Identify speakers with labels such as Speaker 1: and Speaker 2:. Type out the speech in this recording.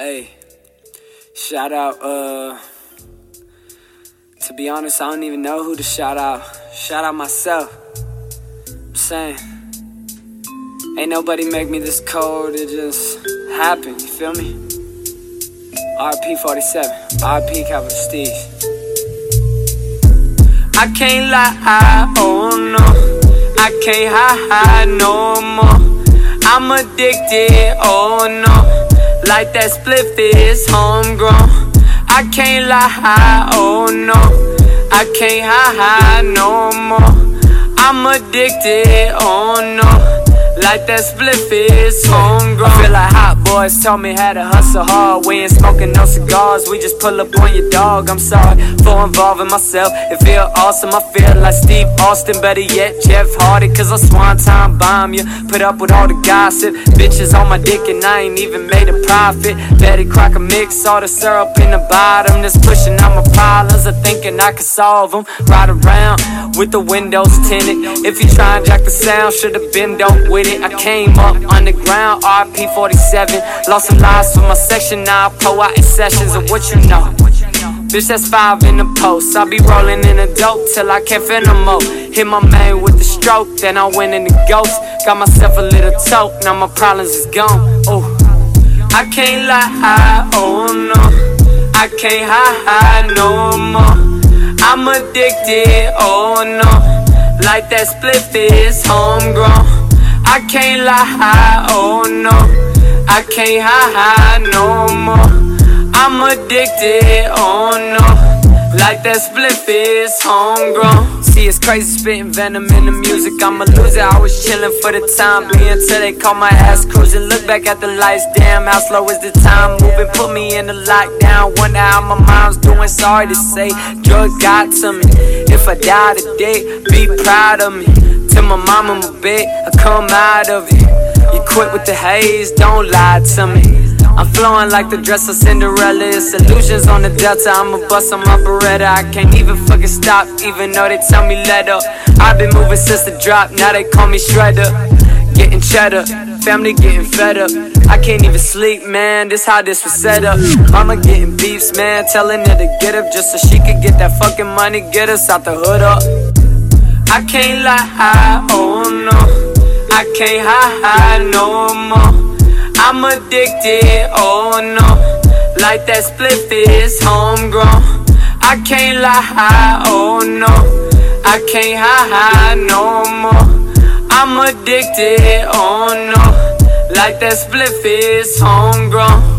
Speaker 1: Hey, shout out, uh, to be honest, I don't even know who to shout out. Shout out myself. I'm saying, ain't nobody make me this cold, it just happened, you feel me? RP 47, RP Capital Steve. I can't lie, oh no, I can't hide no more. I'm addicted, oh no. Like that spliff is homegrown. I can't lie, oh no. I can't hide no more. I'm addicted, oh no. Like that spliff is homegrown. I feel like hot boys told me how to hustle hard. We ain't smoking no cigars, we just pull up on your dog. I'm sorry for involving myself. It feel awesome, I feel like Steve Austin. Better yet, Jeff Hardy, cause I Swanton bomb you. Put up with all the gossip. Bitches on my dick and I ain't even made a profit. Betty Crocker mix all the syrup in the bottom. That's pushing out my problems. I'm thinking I can solve them. Ride around with the windows tinted. If you try and jack the sound, should've been dope with it. I came up underground, RP 47. Lost some lives for my section, now I pull out in sessions of what you know. Bitch, that's five in the post. I be rolling in the dope till I can't feel no more. Hit my man with the stroke, then I went in the ghost. Got myself a little tote, now my problems is gone. Oh, I can't lie, oh no. I can't hide no more. I'm addicted, oh no. Like that spliff is homegrown. I can't lie, oh no. I can't hide no more. I'm addicted, oh no. Like that spliff is homegrown. See, it's crazy spitting venom in the music. I'ma lose it. I was chillin' for the time being till they call my ass cruising. Look back at the lights, damn, how slow is the time moving? Put me in the lockdown. Wonder how my mom's doing. Sorry to say, drug got to me. If I die today, be proud of me. Tell my mama my bed, I come out of it. You quit with the haze, don't lie to me. I'm flowing like the dress of Cinderella. It's illusions on the Delta. I'ma bust on my Beretta. I can't even fucking stop, even though they tell me let up. I've been moving since the drop, now they call me Shredder. Getting cheddar, family getting fed up. I can't even sleep, man. This how this was set up. Mama getting beefs, man. Telling her to get up just so she could get that fucking money, get us out the hood up. I can't lie, oh no. I can't hide no more. I'm addicted, oh no. Like that spliff is homegrown. I can't lie, oh no. I can't hide no more. I'm addicted, oh no. Like that spliff is homegrown.